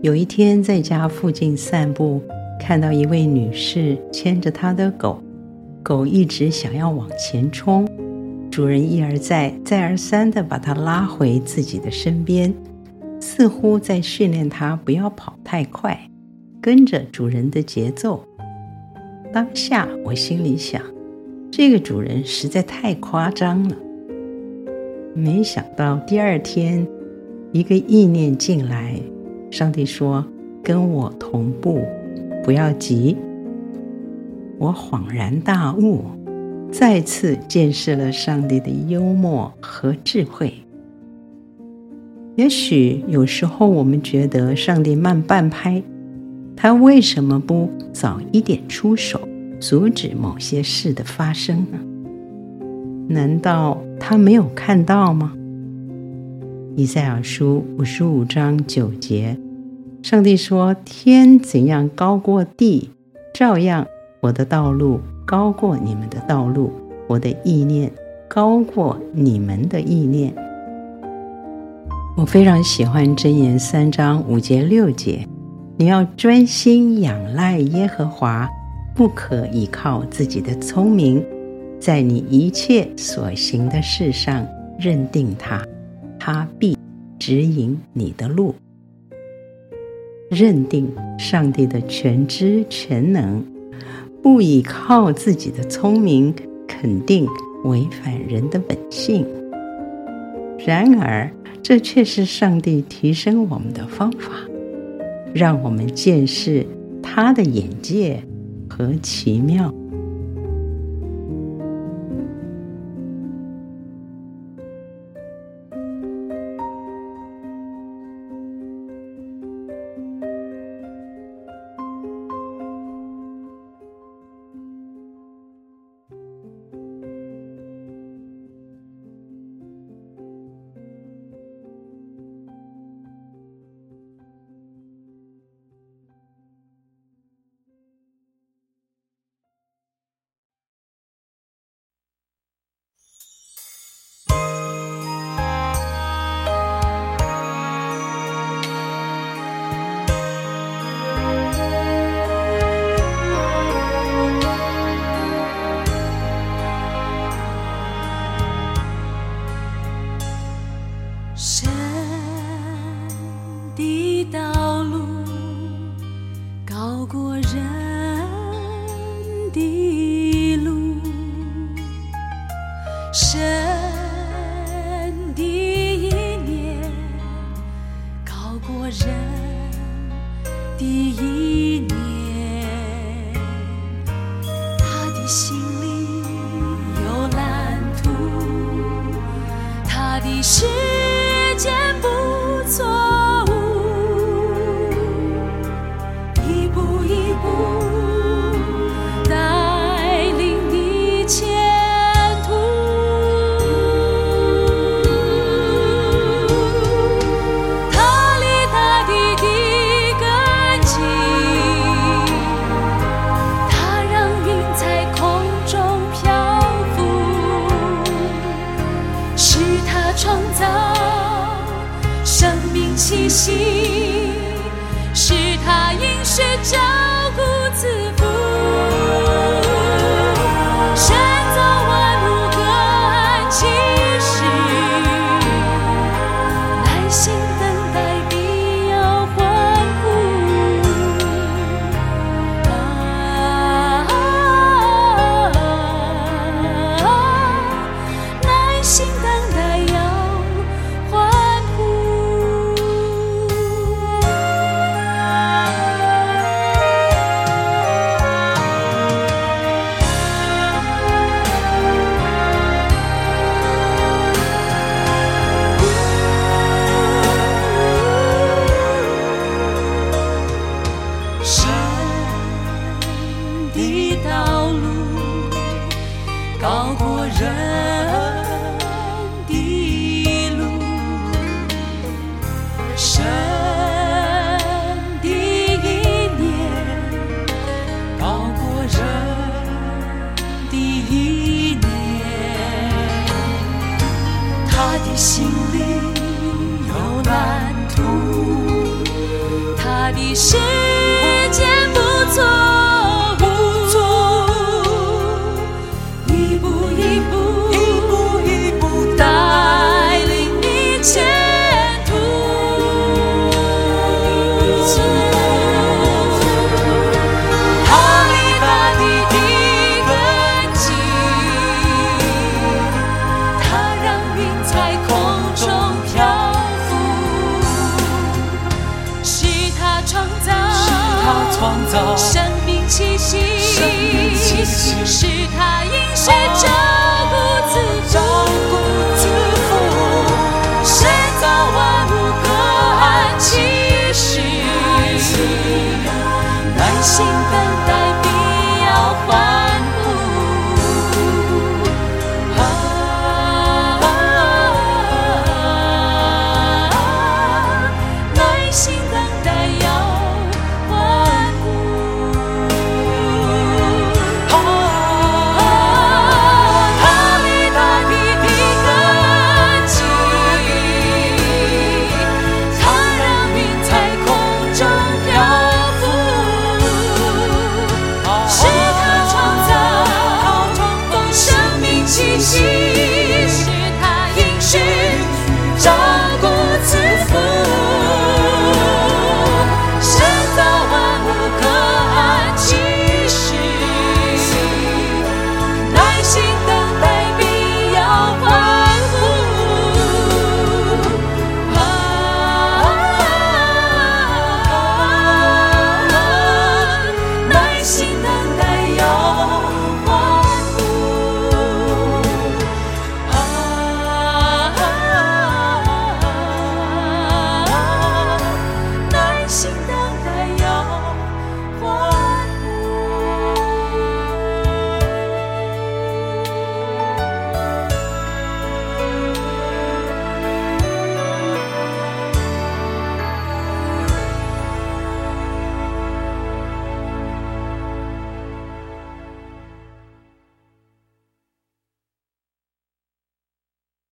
有一天在家附近散步，看到一位女士牵着她的狗，狗一直想要往前冲，主人一而再、再而三地把它拉回自己的身边，似乎在训练它不要跑太快，跟着主人的节奏。当下我心里想，这个主人实在太夸张了。没想到第二天，一个意念进来，上帝说：“跟我同步，不要急。”我恍然大悟，再次见识了上帝的幽默和智慧。也许有时候我们觉得上帝慢半拍，他为什么不早一点出手，阻止某些事的发生呢？难道他没有看到吗？以赛亚书五十五章九节，上帝说：“天怎样高过地，照样我的道路高过你们的道路，我的意念高过你们的意念。”我非常喜欢箴言三章五节六节：“你要专心仰赖耶和华，不可倚靠自己的聪明。”在你一切所行的事上认定他，他必指引你的路。认定上帝的全知全能，不依靠自己的聪明，肯定违反人的本性。然而，这却是上帝提升我们的方法，让我们见识他的眼界和奇妙。的道路，高过人的路。神的一年，高过人的一年。他创造生命气息是他应是照顾自福走万各安其耐心等待有欢呼。啊耐心高过人。生命气息，是他应许照顾自己、哦、负，神造万物各安其心，安心。